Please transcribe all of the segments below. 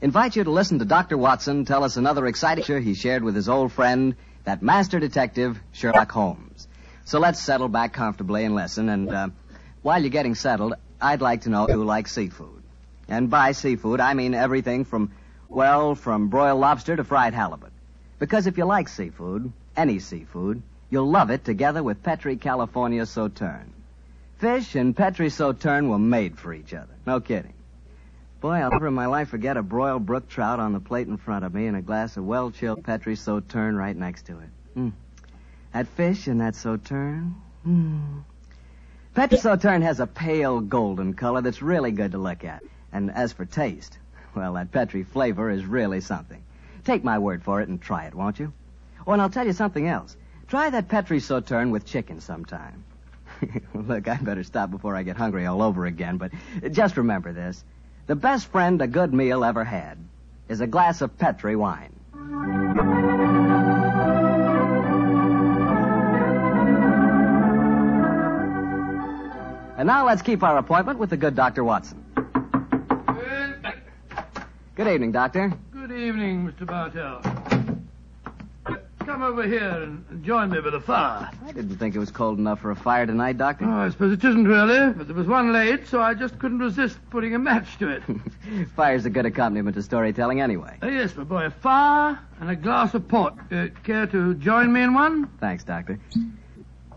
invite you to listen to Dr. Watson tell us another exciting adventure he shared with his old friend, that master detective, Sherlock Holmes. So let's settle back comfortably and listen. And uh, while you're getting settled, I'd like to know who likes seafood. And by seafood, I mean everything from, well, from broiled lobster to fried halibut. Because if you like seafood, any seafood, you'll love it together with Petri California Sauterne. Fish and Petri Sauterne were made for each other. No kidding. Boy, I'll never in my life forget a broiled brook trout on the plate in front of me and a glass of well-chilled Petri Sauterne right next to it. Mm. That fish and that Sauterne. Mm. Petri Sauterne has a pale golden color that's really good to look at. And as for taste, well, that Petri flavor is really something. Take my word for it and try it, won't you? Oh, and I'll tell you something else. Try that Petri Sauterne with chicken sometime. Look, I better stop before I get hungry all over again, but just remember this. The best friend a good meal ever had is a glass of Petri wine. And now let's keep our appointment with the good Dr. Watson. Good evening, Doctor. Good evening, Mr. Bartell. Come over here and join me by the fire. I didn't think it was cold enough for a fire tonight, Doctor. Oh, I suppose it isn't really, but there was one late, so I just couldn't resist putting a match to it. Fire's a good accompaniment to storytelling anyway. Oh, yes, my boy, a fire and a glass of port. Uh, care to join me in one? Thanks, Doctor.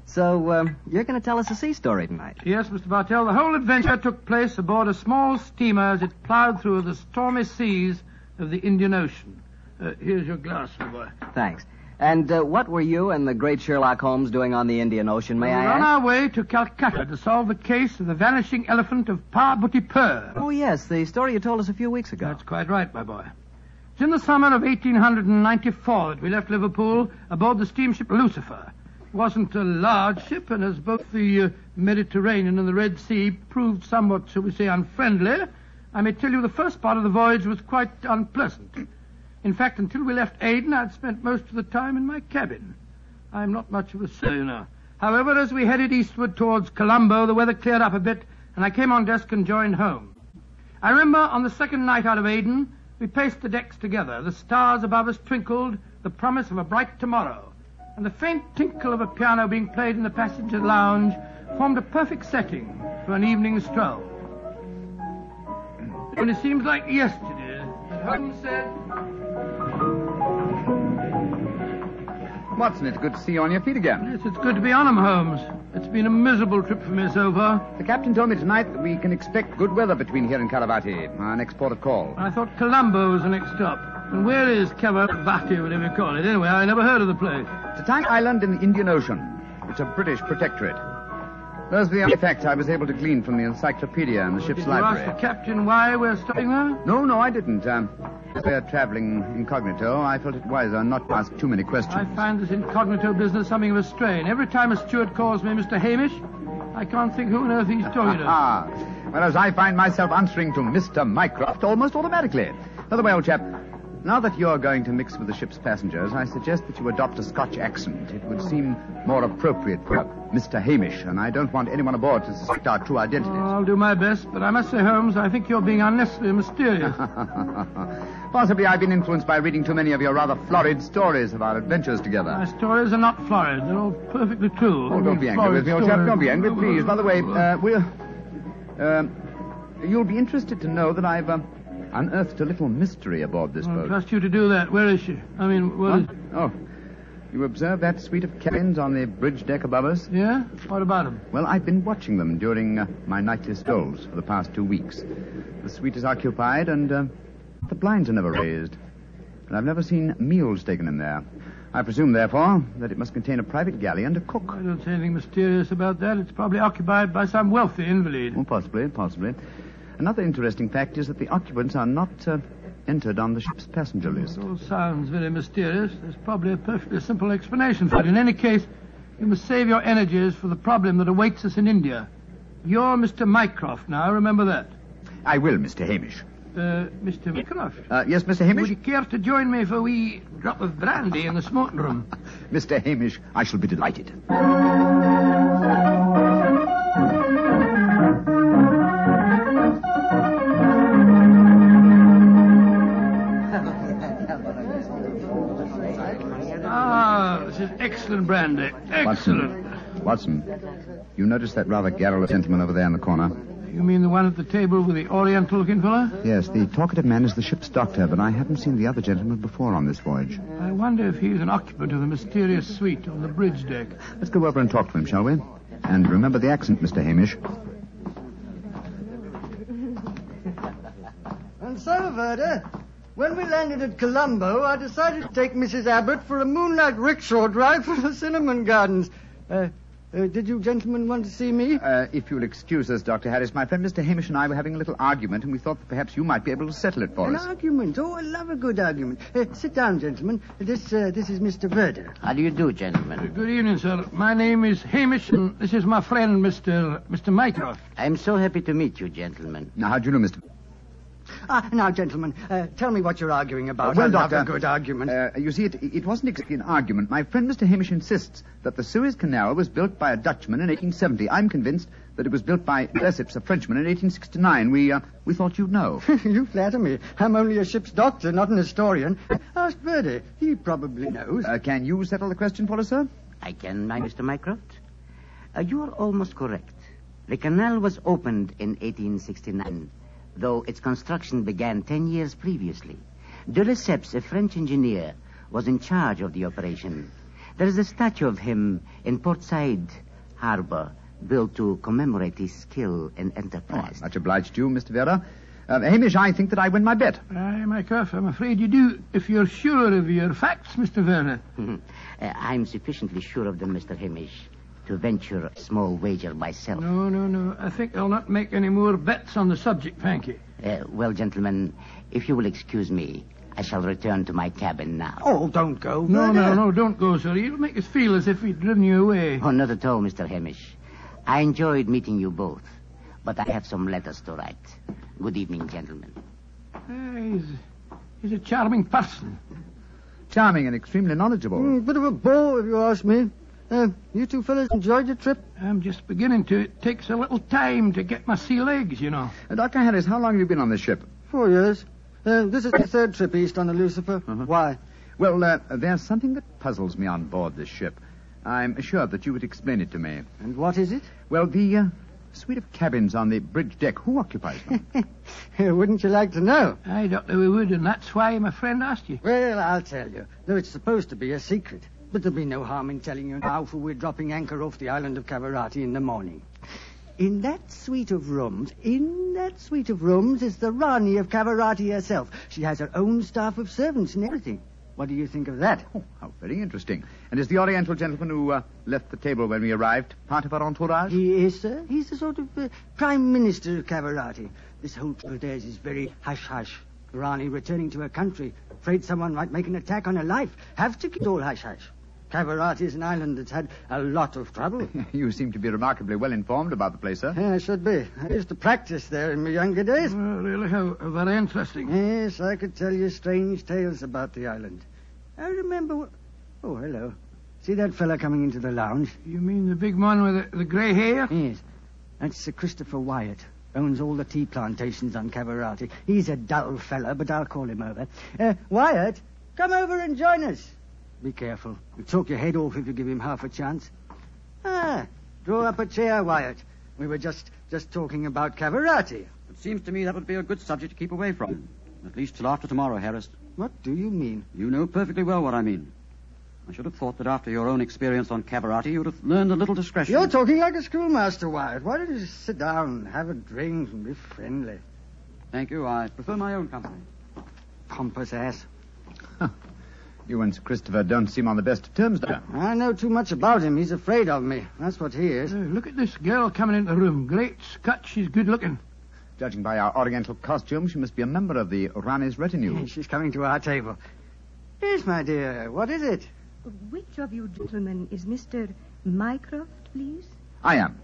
So, um, you're going to tell us a sea story tonight. Yes, Mr. Bartell. The whole adventure took place aboard a small steamer as it plowed through the stormy seas of the Indian Ocean. Uh, here's your glass, my boy. Thanks. And uh, what were you and the great Sherlock Holmes doing on the Indian Ocean, may I We're on ask? our way to Calcutta to solve the case of the vanishing elephant of Parbutipur. Oh, yes, the story you told us a few weeks ago. That's quite right, my boy. It's in the summer of 1894 that we left Liverpool aboard the steamship Lucifer. It wasn't a large ship, and as both the uh, Mediterranean and the Red Sea proved somewhat, shall we say, unfriendly, I may tell you the first part of the voyage was quite unpleasant. In fact, until we left Aden, I'd spent most of the time in my cabin. I'm not much of a sailor. However, as we headed eastward towards Colombo, the weather cleared up a bit, and I came on deck and joined Holmes. I remember on the second night out of Aden, we paced the decks together. The stars above us twinkled, the promise of a bright tomorrow. And the faint tinkle of a piano being played in the passenger lounge formed a perfect setting for an evening stroll. Mm. When it seems like yesterday, as Holmes said, Watson, it's good to see you on your feet again. Yes, it's good to be on 'em, Holmes. It's been a miserable trip for me so far. The captain told me tonight that we can expect good weather between here and Kalavati, our next port of call. I thought Colombo was the next stop. And where is Cavalvati, whatever you call it? Anyway, I never heard of the place. It's a tiny island in the Indian Ocean. It's a British protectorate. Those are the only facts I was able to glean from the encyclopedia and the ship's Did you library. ask the captain why we're stopping there? No, no, I didn't. Um, as we're traveling incognito, I felt it wiser not to ask too many questions. I find this incognito business something of a strain. Every time a steward calls me Mr. Hamish, I can't think who on earth he's talking to. Ah, whereas I find myself answering to Mr. Mycroft almost automatically. By the way, old chap, now that you're going to mix with the ship's passengers, I suggest that you adopt a Scotch accent. It would seem more appropriate for Mr. Hamish, and I don't want anyone aboard to suspect our true identities. I'll do my best, but I must say, Holmes, I think you're being unnecessarily mysterious. Possibly I've been influenced by reading too many of your rather florid stories of our adventures together. My stories are not florid. They're all perfectly true. Oh, don't be angry with me, old chap. Don't be angry, please. By the way, uh, we'll. Um, you'll be interested to know that I've um, unearthed a little mystery aboard this I'll boat. trust you to do that. Where is she? I mean, what is... Oh, you observe that suite of cabins on the bridge deck above us? Yeah? What about them? Well, I've been watching them during uh, my nightly strolls for the past two weeks. The suite is occupied, and uh, the blinds are never raised. And I've never seen meals taken in there. I presume, therefore, that it must contain a private galley and a cook. I don't see anything mysterious about that. It's probably occupied by some wealthy invalid. Oh, possibly, possibly. Another interesting fact is that the occupants are not uh, entered on the ship's passenger list. It all sounds very mysterious. There's probably a perfectly simple explanation for it. In any case, you must save your energies for the problem that awaits us in India. You're Mr. Mycroft now, remember that. I will, Mr. Hamish. Uh, Mr. Mycroft. Uh, yes, Mr. Hamish? Would you care to join me for a wee drop of brandy in the smoking room? Mr. Hamish, I shall be delighted. this is excellent brandy. Excellent. Watson, you notice that rather garrulous gentleman over there in the corner? You mean the one at the table with the oriental looking fella? Yes, the talkative man is the ship's doctor, but I haven't seen the other gentleman before on this voyage. I wonder if he's an occupant of the mysterious suite on the bridge deck. Let's go over and talk to him, shall we? And remember the accent, Mr. Hamish. And so, Verda, when we landed at Colombo, I decided to take Mrs. Abbott for a moonlight rickshaw drive through the cinnamon gardens. Uh, uh, did you gentlemen want to see me? Uh, if you'll excuse us, Dr. Harris, my friend Mr. Hamish and I were having a little argument, and we thought that perhaps you might be able to settle it for An us. An argument. Oh, I love a good argument. Uh, sit down, gentlemen. This uh, this is Mr. Verda. How do you do, gentlemen? Good evening, sir. My name is Hamish, and this is my friend, Mr. Mr. Mycroft. I'm so happy to meet you, gentlemen. Now, how do you know, Mr. Ah, now, gentlemen, uh, tell me what you're arguing about. well, I Doctor. a good argument. Uh, you see, it, it wasn't exactly an argument. My friend Mr. Hamish insists that the Suez Canal was built by a Dutchman in 1870. I'm convinced that it was built by Lesseps, a Frenchman, in 1869. We, uh, we thought you'd know. you flatter me. I'm only a ship's doctor, not an historian. Ask Verda. He probably knows. Uh, can you settle the question for us, sir? I can, my Mr. Mycroft. Uh, you are almost correct. The canal was opened in 1869, though its construction began ten years previously. De Lesseps, a French engineer, was in charge of the operation. There is a statue of him in Port Said Harbor, built to commemorate his skill and Oh, enterprise. I'm much obliged to you, Mr. Vera. Uh, Hamish, I think that I win my bet. Aye, Mycroft, I'm afraid you do, if you're sure of your facts, Mr. Werner. Uh, I'm sufficiently sure of them, Mr. Hamish, to venture a small wager myself. No, no, no. I think I'll not make any more bets on the subject, thank you. Uh, well, gentlemen, if you will excuse me, I shall return to my cabin now. Oh, don't go. No, Verda. no, no, don't go, sir. You'll make us feel as if we'd driven you away. Oh, not at all, Mr. Hamish. I enjoyed meeting you both, but I have some letters to write. Good evening, gentlemen. Ah, he's, he's a charming person. Charming and extremely knowledgeable. Mm, bit of a bore, if you ask me. Uh, you two fellas enjoyed your trip? I'm just beginning to. It takes a little time to get my sea legs, you know. Uh, Dr. Harris, how long have you been on this ship? Four years. Uh, this is the third trip east on the Lucifer. Uh-huh. Why? Well, uh, there's something that puzzles me on board this ship. I'm sure that you would explain it to me. And what is it? Well, the uh, suite of cabins on the bridge deck, who occupies them? Wouldn't you like to know? Aye, Doctor, we would, and that's why my friend asked you. Well, I'll tell you. Though it's supposed to be a secret. But there'll be no harm in telling you now, for we're dropping anchor off the island of Cavarati in the morning. In that suite of rooms, in that suite of rooms is the Rani of Cavarati herself. She has her own staff of servants and everything. What do you think of that? oh, how very interesting. And is the Oriental gentleman who uh, left the table when we arrived part of our entourage? He is, sir. He's the sort of uh, Prime Minister of Cavarati. This whole trip of theirs is very hush-hush. Rani returning to her country, afraid someone might make an attack on her life. Have to keep it all hush-hush. Cavarati is an island that's had a lot of trouble. you seem to be remarkably well informed about the place, sir. yeah, I should be. I used to practice there in my younger days. Really, how, how very interesting. Yes, I could tell you strange tales about the island. I remember... wh- Oh, hello. See that fella coming into the lounge? You mean the big man with the, the grey hair? Yes. That's Sir Christopher Wyatt. Owns all the tea plantations on Cavarati. He's a dull fella, but I'll call him over. Uh, Wyatt, come over and join us. Be careful. You'll talk your head off if you give him half a chance. Ah, draw up a chair, Wyatt. We were just just talking about Cavarati. It seems to me that would be a good subject to keep away from. At least till after tomorrow, Harris. What do you mean? You know perfectly well what I mean. I should have thought that after your own experience on Cavarati, you'd have learned a little discretion. You're talking like a schoolmaster, Wyatt. Why don't you just sit down, have a drink, and be friendly? Thank you. I prefer my own company. Pompous ass. You and Sir Christopher don't seem on the best of terms, Doctor. I know too much about him. He's afraid of me. That's what he is. Uh, look at this girl coming into the room. Great Scott, she's good looking. Judging by our oriental costume, she must be a member of the Rani's retinue. She's coming to our table. Yes, my dear. What is it? Which of you gentlemen is Mr. Mycroft, please? I am.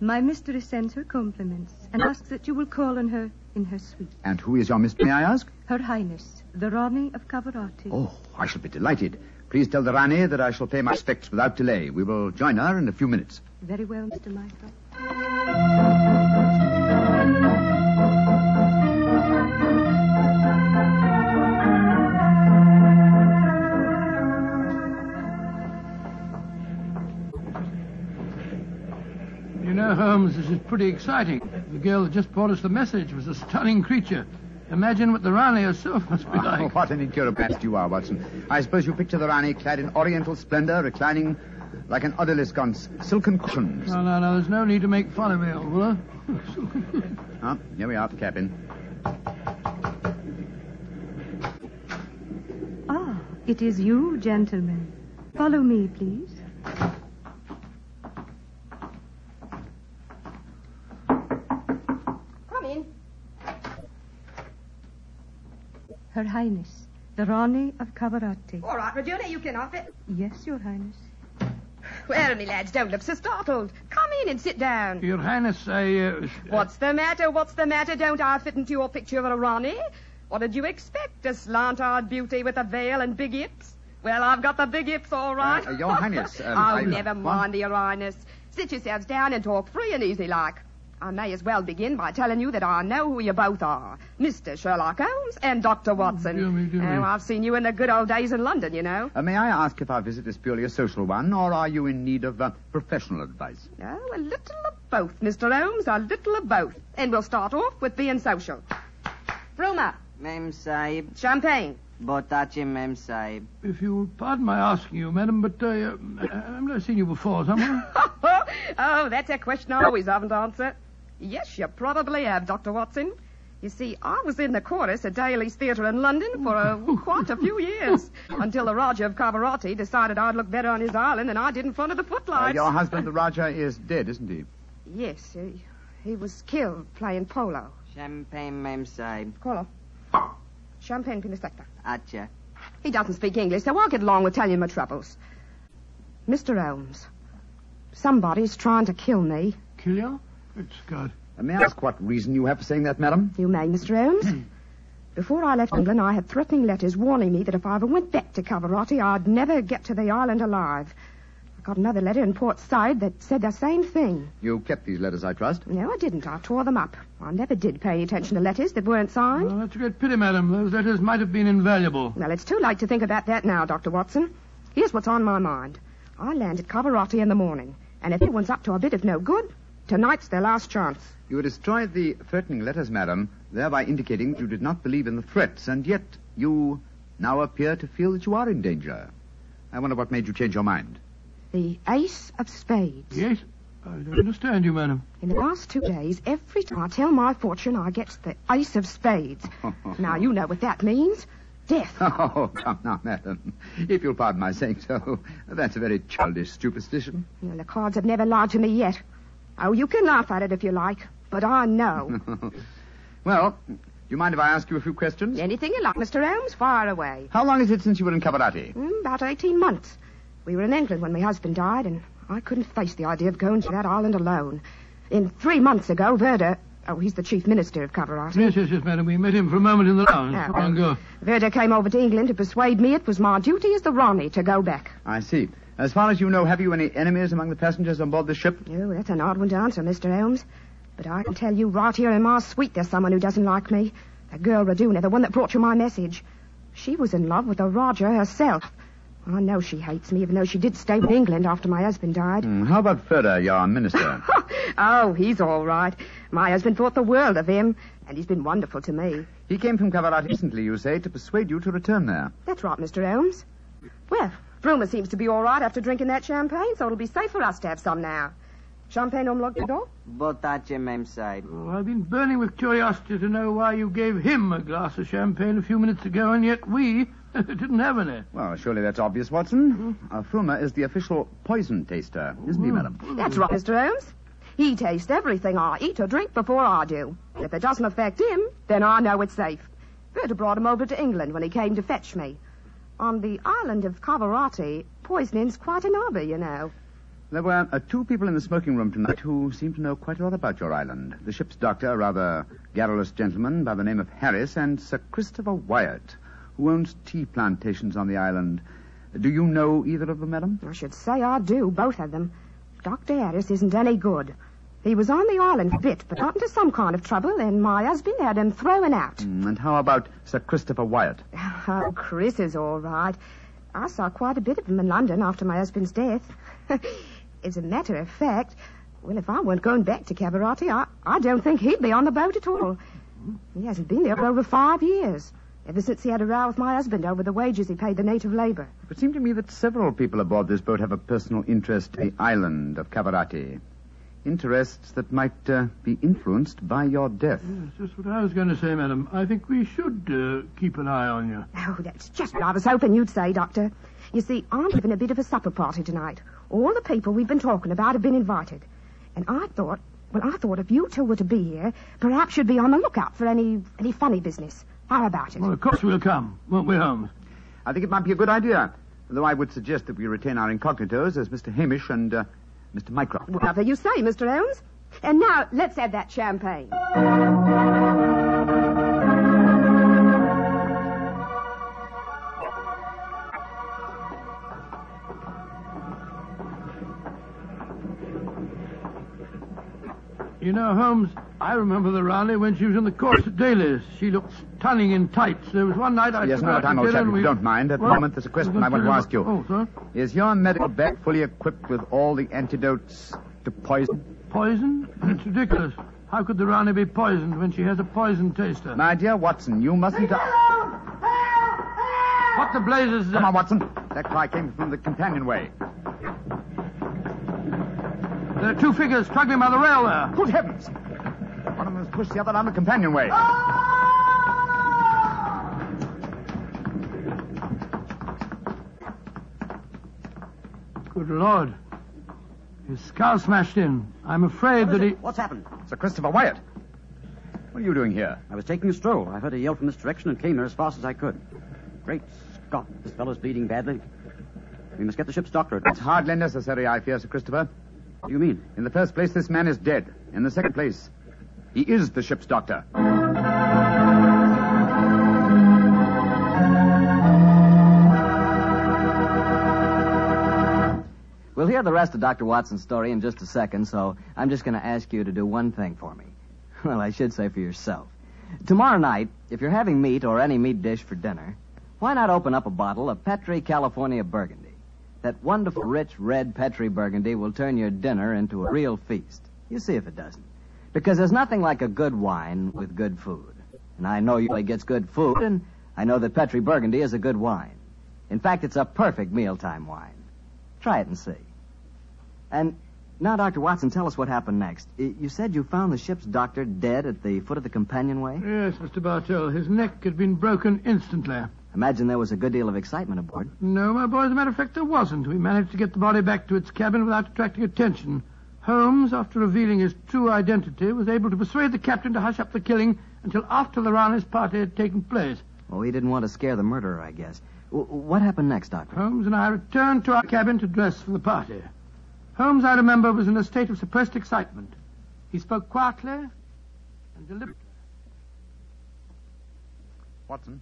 My mistress sends her compliments and asks that you will call on her in her suite. And who is your mistress, may I ask? Her Highness, the Rani of Cavarati. Oh, I shall be delighted. Please tell the Rani that I shall pay my respects without delay. We will join her in a few minutes. Very well, Mr. Mycroft. You know, Holmes, this is pretty exciting. The girl that just brought us the message was a stunning creature. Imagine what the Rani herself must be Oh, like. what an incurable beast you are, Watson. I suppose you picture the Rani clad in oriental splendor, reclining like an odalisque on silken cushions. No, no, no, there's no need to make fun of me, old fellow. Ah, here we are, Captain. Ah, it is you, gentlemen. Follow me, please. Her Highness, the Rani of Cavarati. All right, Regina, you can off it. Yes, Your Highness. Well, me lads, don't look so startled. Come in and sit down. Your Highness, I. Uh, What's the matter? What's the matter? Don't I fit into your picture of a Rani? What did you expect? A slant-eyed beauty with a veil and big hips? Well, I've got the big hips, all right. Uh, Your Highness, um, oh, I- never what? mind, Your Highness. Sit yourselves down and talk free and easy like. I may as well begin by telling you that I know who you both are. Mr. Sherlock Holmes and Dr. Watson. dear me, dear me. Oh, I've seen you in the good old days in London, you know. Uh, may I ask if our visit is purely a social one, or are you in need of uh, professional advice? Oh, a little of both, Mr. Holmes, a little of both. And we'll start off with being social. Ruma, Mem Sahib, champagne. Botachi Mem Sahib. if you'll pardon my asking you, madam, but uh, uh, I've never seen you before, somewhere. oh, that's a question I always haven't answered. Yes, you probably have, Dr. Watson. You see, I was in the chorus at Daly's Theatre in London for uh, quite a few years until the Raja of Cavarati decided I'd look better on his island than I did in front of the Uh, footlights. your husband, the Raja, is dead, isn't he? Yes, he, he was killed playing polo. Champagne Mem Sahib. Colo. Champagne Pinasecta. Acha. He doesn't speak English, so I'll get along with telling you my troubles. Mr. Holmes, somebody's trying to kill me. Kill you? Good God. May I ask what reason you have for saying that, madam? You may, Mr. Holmes. Hmm. Before I left England, I had threatening letters warning me that if I ever went back to Cavarati, I'd never get to the island alive. I got another letter in Port Said that said the same thing. You kept these letters, I trust. No, I didn't. I tore them up. I never did pay any attention to letters that weren't signed. Well, that's a great pity, madam. Those letters might have been invaluable. Well, it's too late to think about that now, Dr. Watson. Here's what's on my mind. I land at Cavarati in the morning, and if anyone's up to a bit of no good, tonight's their last chance. You destroyed the threatening letters, madam, thereby indicating that you did not believe in the threats, and yet you now appear to feel that you are in danger. I wonder what made you change your mind. The Ace of Spades. Yes? I don't understand you, madam. In the last two days, every time I tell my fortune, I get the Ace of Spades. now, you know what that means. Death. Oh, come now, madam. If you'll pardon my saying so, that's a very childish superstition. Well, the cards have never lied to me yet. Oh, you can laugh at it if you like, but I know. well, do you mind if I ask you a few questions? Anything you like, Mr. Holmes, fire away. How long is it since you were in Cavarati? Mm, about 18 months. We were in England when my husband died, and I couldn't face the idea of going to that island alone. In three months ago, Verda... Oh, he's the chief minister of Cavarati. Yes, yes, yes, madam. We met him for a moment in the lounge. Yeah, Come on, go. Verda came over to England to persuade me it was my duty as the Rani to go back. I see. As far as you know, have you any enemies among the passengers on board the ship? Oh, that's an odd one to answer, Mr. Holmes. But I can tell you right here in my suite there's someone who doesn't like me. That girl Raduna, the one that brought you my message. She was in love with the Raja herself. I know she hates me, even though she did stay in England after my husband died. Hmm, how about Verda, your minister? oh, he's all right. My husband thought the world of him, and he's been wonderful to me. he came from Cavarati recently, you say, to persuade you to return there. That's right, Mr. Holmes. Well, Rumour seems to be all right after drinking that champagne, so it'll be safe for us to have some now. Champagne omlog door? Botache Mem Sahib. Oh, I've been burning with curiosity to know why you gave him a glass of champagne a few minutes ago, and yet we didn't have any. Well, surely that's obvious, Watson. Uh, Fruma is the official poison taster, isn't he, madam? That's right, Mr. Holmes. He tastes everything I eat or drink before I do. If it doesn't affect him, then I know it's safe. Verda brought him over to England when he came to fetch me. On the island of Cavarati, poisoning's quite an hobby, you know. There were uh, two people in the smoking room tonight who seemed to know quite a lot about your island. The ship's doctor, a rather garrulous gentleman by the name of Harris, and Sir Christopher Wyatt, who owns tea plantations on the island. Do you know either of them, madam? I should say I do, both of them. Dr. Harris isn't any good. He was on the island a bit, but got into some kind of trouble, and my husband had him thrown out. Mm, And how about Sir Christopher Wyatt? Oh, Chris is all right. I saw quite a bit of him in London after my husband's death. As a matter of fact, well, if I weren't going back to Cavarati, I, I don't think he'd be on the boat at all. He hasn't been there for over five years, ever since he had a row with my husband over the wages he paid the native labor. It seemed to me that several people aboard this boat have a personal interest in the island of Cavarati. Interests that might uh, be influenced by your death. That's just what I was going to say, madam. I think we should uh, keep an eye on you. Oh, that's just what I was hoping you'd say, Doctor. You see, I'm giving a bit of a supper party tonight. All the people we've been talking about have been invited. And I thought, well, I thought if you two were to be here, perhaps you'd be on the lookout for any any funny business. How about it? Well, of course we'll come, won't we, Holmes? I think it might be a good idea, though I would suggest that we retain our incognitos as Mr. Hamish and uh, Mr. Mycroft. Whatever you say, Mr. Holmes. And now, let's have that champagne. You know, Holmes, I remember the Raleigh when she was in the course at Daly's. She looked stunning in tights. There was one night I Yes, no, her out time, to old dinner chap, if we... you don't mind. At the moment, there's a question I want to ask you. Oh, sir? Is your medical bag fully equipped with all the antidotes to poison? Poison? It's ridiculous. How could the Rani be poisoned when she has a poison taster? My dear Watson, you mustn't... What the blazes is Come that? on, Watson. That cry came from the companionway. There are two figures struggling by the rail there. Good heavens! One of them has pushed the other down the companionway. Good Lord. His skull smashed in. I'm afraid that he... What's happened? Sir Christopher Wyatt. What are you doing here? I was taking a stroll. I heard a yell from this direction and came here as fast as I could. Great Scott, this fellow's bleeding badly. We must get the ship's doctor. It's hardly necessary, I fear, Sir Christopher. What do you mean? In the first place, this man is dead. In the second place, he is the ship's doctor. We'll hear the rest of Dr. Watson's story in just a second, so I'm just going to ask you to do one thing for me. Well, I should say for yourself. Tomorrow night, if you're having meat or any meat dish for dinner, why not open up a bottle of Petri California Burgundy? That wonderful, rich, red Petri Burgundy will turn your dinner into a real feast. You see if it doesn't. Because there's nothing like a good wine with good food. And I know you gets good food, and I know that Petri Burgundy is a good wine. In fact, it's a perfect mealtime wine. Try it and see. And now, Dr. Watson, tell us what happened next. You said you found the ship's doctor dead at the foot of the companionway? Yes, Mr. Bartell. His neck had been broken instantly. Imagine there was a good deal of excitement aboard. No, my boy, as a matter of fact, there wasn't. We managed to get the body back to its cabin without attracting attention. Holmes, after revealing his true identity, was able to persuade the captain to hush up the killing until after the Rani's party had taken place. Well, he didn't want to scare the murderer, I guess. W- what happened next, Doctor? Holmes and I returned to our cabin to dress for the party. Holmes, I remember, was in a state of suppressed excitement. He spoke quietly and deliberately. Watson,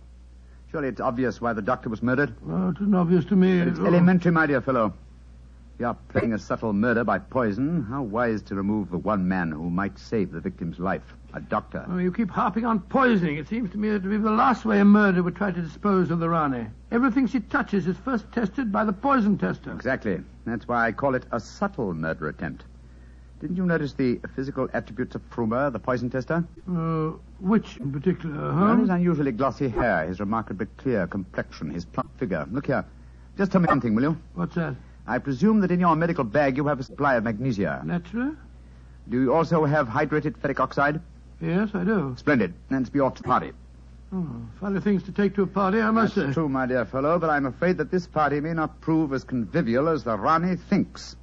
surely it's obvious why the doctor was murdered. Well, it isn't obvious to me. But it's elementary, my dear fellow. You are playing a subtle murder by poison, how wise to remove the one man who might save the victim's life, a doctor. Oh, you keep harping on poisoning. It seems to me that to be the last way a murderer would try to dispose of the Rani. Everything she touches is first tested by the poison tester. Exactly. That's why I call it a subtle murder attempt. Didn't you notice the physical attributes of Frumer, the poison tester? Uh, which in particular, Well, his unusually glossy hair, his remarkably clear complexion, his plump figure. Look here. Just tell me one thing, will you? What's that? I presume that in your medical bag you have a supply of magnesia. Naturally? Do you also have hydrated ferric oxide? Yes, I do. Splendid. Then be off to the party. Oh, funny things to take to a party, I must That's say. true, my dear fellow, but I'm afraid that this party may not prove as convivial as the Rani thinks.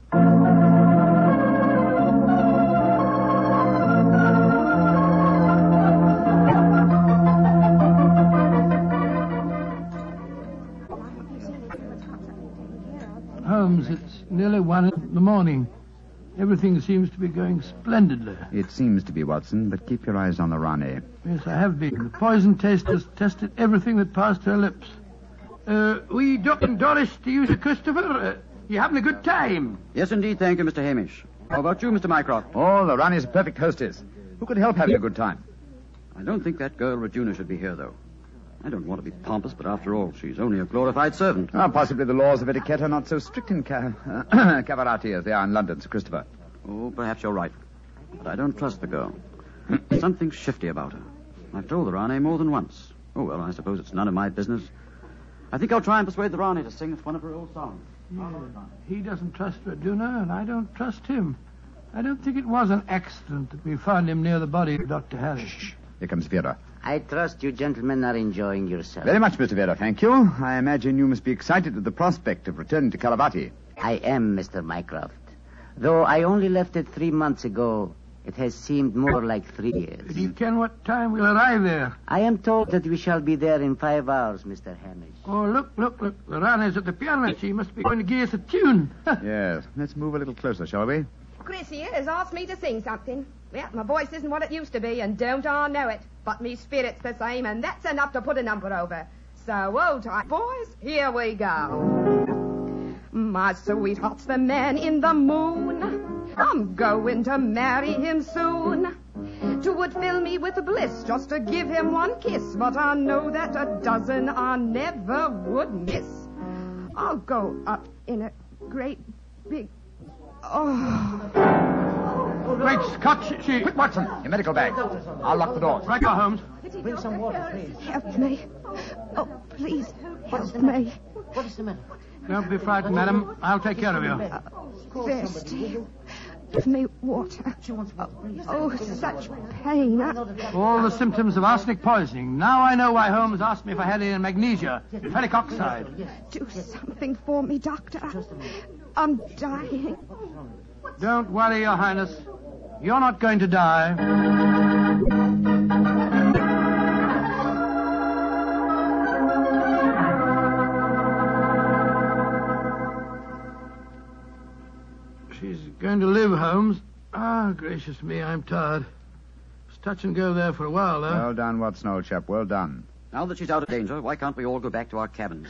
The morning. Everything seems to be going splendidly. It seems to be, Watson, but keep your eyes on the Rani. Yes, I have been. The poison test has tested everything that passed her lips. Uh, we Dr. Doris to use Sir Christopher. Uh, you having a good time? Yes, indeed, thank you, Mr. Hamish. How about you, Mr. Mycroft? Oh, the Rani's a perfect hostess. Who could help having a good time? I don't think that girl Regina should be here, though. I don't want to be pompous, but after all, she's only a glorified servant. Ah, possibly the laws of etiquette are not so strict in Ca- Cavarati as they are in London, Sir Christopher. Oh, perhaps you're right. But I don't trust the girl. Something shifty about her. I've told the Rani more than once. Oh, well, I suppose it's none of my business. I think I'll try and persuade the Rani to sing us one of her old songs. He doesn't trust Raduna, and I don't trust him. I don't think it was an accident that we found him near the body of Dr. Harris. Here comes Vera. I trust you gentlemen are enjoying yourselves. Very much, Mr. Vera, thank you. I imagine you must be excited at the prospect of returning to Calavati. I am, Mr. Mycroft. Though I only left it three months ago, it has seemed more like three years. Do you ken what time we'll arrive there? I am told that we shall be there in five hours, Mr. Hamish. Oh, look, look, look. The Rani's at the piano. She must be going to give us a tune. yes. Let's move a little closer, shall we? Chris here has asked me to sing something. Well, my voice isn't what it used to be, and don't I know it. But me spirit's the same, and that's enough to put a number over. So, oh, tight boys, here we go. My sweetheart's the man in the moon. I'm going to marry him soon. Twould fill me with bliss just to give him one kiss, but I know that a dozen I never would miss. I'll go up in a great big. Oh. Great Scott, she... she... Quick, Watson, your medical bag. I'll lock the doors. Right, go, Holmes. Bring some water, please. Help me. Oh, please, help me. What is the matter? Don't be frightened, madam. I'll take care of you. Thirsty. Give me water. Oh, such pain. I... All the symptoms of arsenic poisoning. Now I know why Holmes asked me if I had any magnesia, ferric oxide. Do something for me, Doctor. I'm dying. Don't worry, Your Highness. You're not going to die. She's going to live, Holmes. Ah, gracious me, I'm tired. It's touch and go there for a while, though. Well done, Watson, old chap. Well done. Now that she's out of danger, why can't we all go back to our cabins?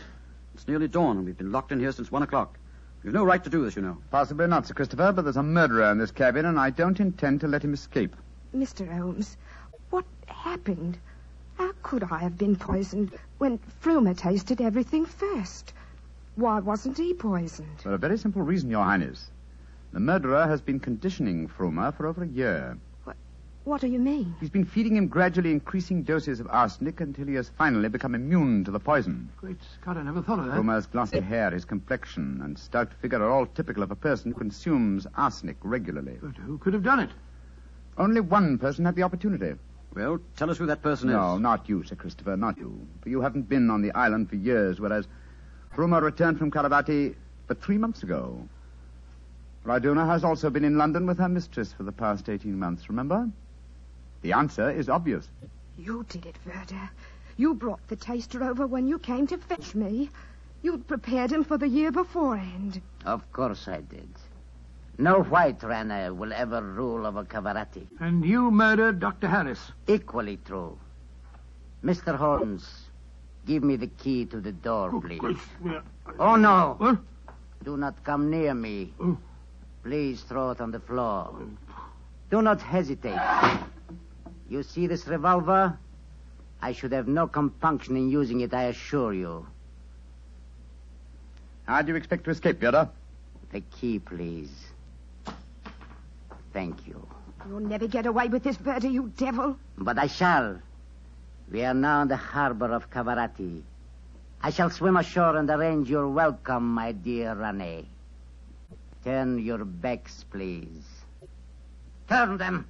It's nearly dawn, and we've been locked in here since one o'clock. We've no right to do this, you know. Possibly not, Sir Christopher, but there's a murderer in this cabin, and I don't intend to let him escape. Mr. Holmes, what happened? How could I have been poisoned when Frumer tasted everything first? Why wasn't he poisoned? For a very simple reason, Your Highness. The murderer has been conditioning Frumer for over a year. What do you mean? He's been feeding him gradually increasing doses of arsenic until he has finally become immune to the poison. Great Scott, I never thought of that. Frumer's glossy hair, his complexion, and stout figure are all typical of a person who consumes arsenic regularly. But who could have done it? Only one person had the opportunity. Well, tell us who that person No, is. No, not you, Sir Christopher, not you. For you haven't been on the island for years, whereas Frumer returned from Caravati but three months ago. Raduna has also been in London with her mistress for the past 18 months, remember? The answer is obvious. You did it, Verda. You brought the taster over when you came to fetch me. You'd prepared him for the year beforehand. Of course I did. No white Rani will ever rule over Cavarati. And you murdered Dr. Harris. Equally true. Mr. Holmes, give me the key to the door, oh, please. Oh, no. What? Do not come near me. Oh. Please throw it on the floor. Oh. Do not hesitate. You see this revolver? I should have no compunction in using it, I assure you. How do you expect to escape, Vera? The key, please. Thank you. You'll never get away with this, Verda, you devil. But I shall. We are now in the harbor of Cavarati. I shall swim ashore and arrange your welcome, my dear Rani. Turn your backs, please. Turn them.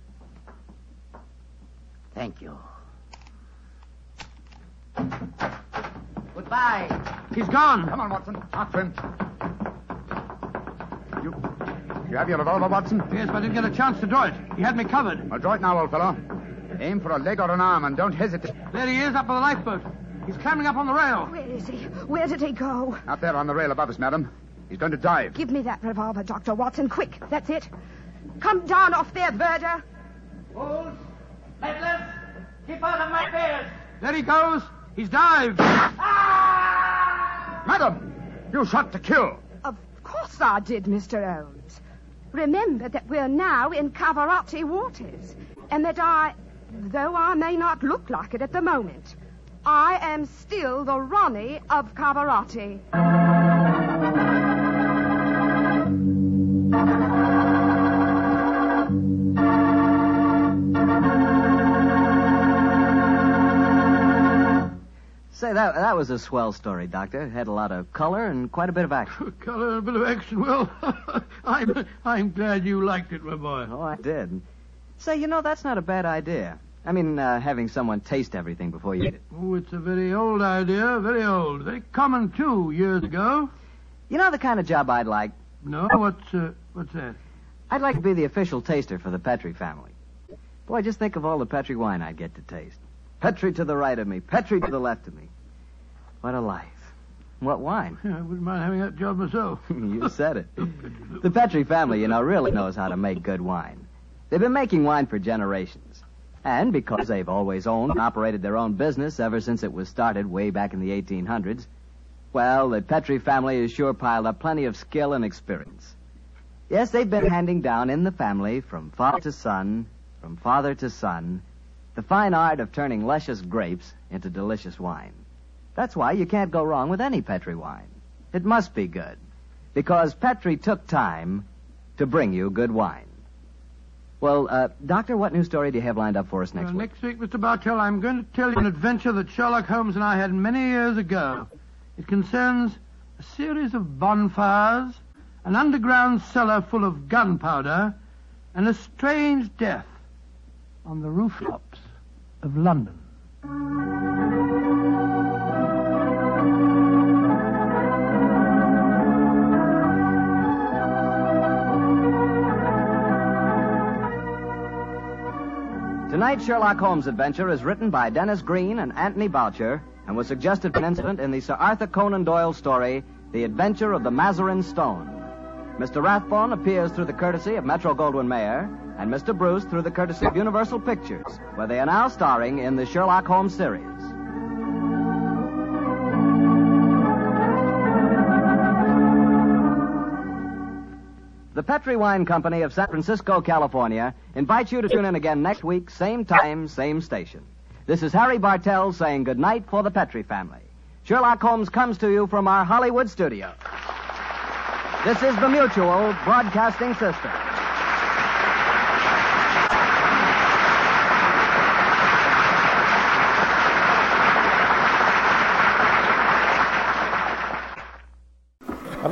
Thank you. Goodbye. He's gone. Come on, Watson. After him. You, you have your revolver, Watson? Yes, but I didn't get a chance to draw it. He had me covered. Well, draw it now, old fellow. Aim for a leg or an arm, and don't hesitate. There he is, up on the lifeboat. He's climbing up on the rail. Where is he? Where did he go? Out there on the rail above us, madam. He's going to dive. Give me that revolver, Dr. Watson. Quick. That's it. Come down off there, Verda. Bulls, Medlars, keep out of my bears. There he goes. He's dived. Ah! Madam, you shot to kill. Of course I did, Mr. Holmes. Remember that we're now in Cavarati waters, and that I, though I may not look like it at the moment, I am still the Rani of Cavarati. That, that was a swell story, Doctor. It had a lot of color and quite a bit of action. Color and a bit of action. Well, I'm, I'm glad you liked it, my boy. Oh, I did. Say, you know, that's not a bad idea. I mean, uh, having someone taste everything before you eat it. Oh, it's a very old idea, very old. Very common, too, years ago. You know the kind of job I'd like? No, what's, uh, what's that? I'd like to be the official taster for the Petri family. Boy, just think of all the Petri wine I'd get to taste. Petri to the right of me, Petri to the left of me. What a life. What wine? Yeah, I wouldn't mind having that job myself. you said it. The Petri family, you know, really knows how to make good wine. They've been making wine for generations. And because they've always owned and operated their own business ever since it was started way back in the 1800s, well, the Petri family has sure piled up plenty of skill and experience. Yes, they've been handing down in the family from father to son, from father to son, the fine art of turning luscious grapes into delicious wine. That's why you can't go wrong with any Petri wine. It must be good. Because Petri took time to bring you good wine. Well, uh, Doctor, what new story do you have lined up for us next Well, week? next week, Mr. Bartell, I'm going to tell you an adventure that Sherlock Holmes and I had many years ago. It concerns a series of bonfires, an underground cellar full of gunpowder, and a strange death on the rooftops of London. Tonight's Sherlock Holmes adventure is written by Denis Green and Anthony Boucher and was suggested for an incident in the Sir Arthur Conan Doyle story, The Adventure of the Mazarin Stone. Mr. Rathbone appears through the courtesy of Metro Goldwyn Mayer, and Mr. Bruce through the courtesy of Universal Pictures, where they are now starring in the Sherlock Holmes series. The Petri Wine Company of San Francisco, California, invites you to tune in again next week, same time, same station. This is Harry Bartell saying goodnight for the Petri family. Sherlock Holmes comes to you from our Hollywood studio. This is the Mutual Broadcasting System.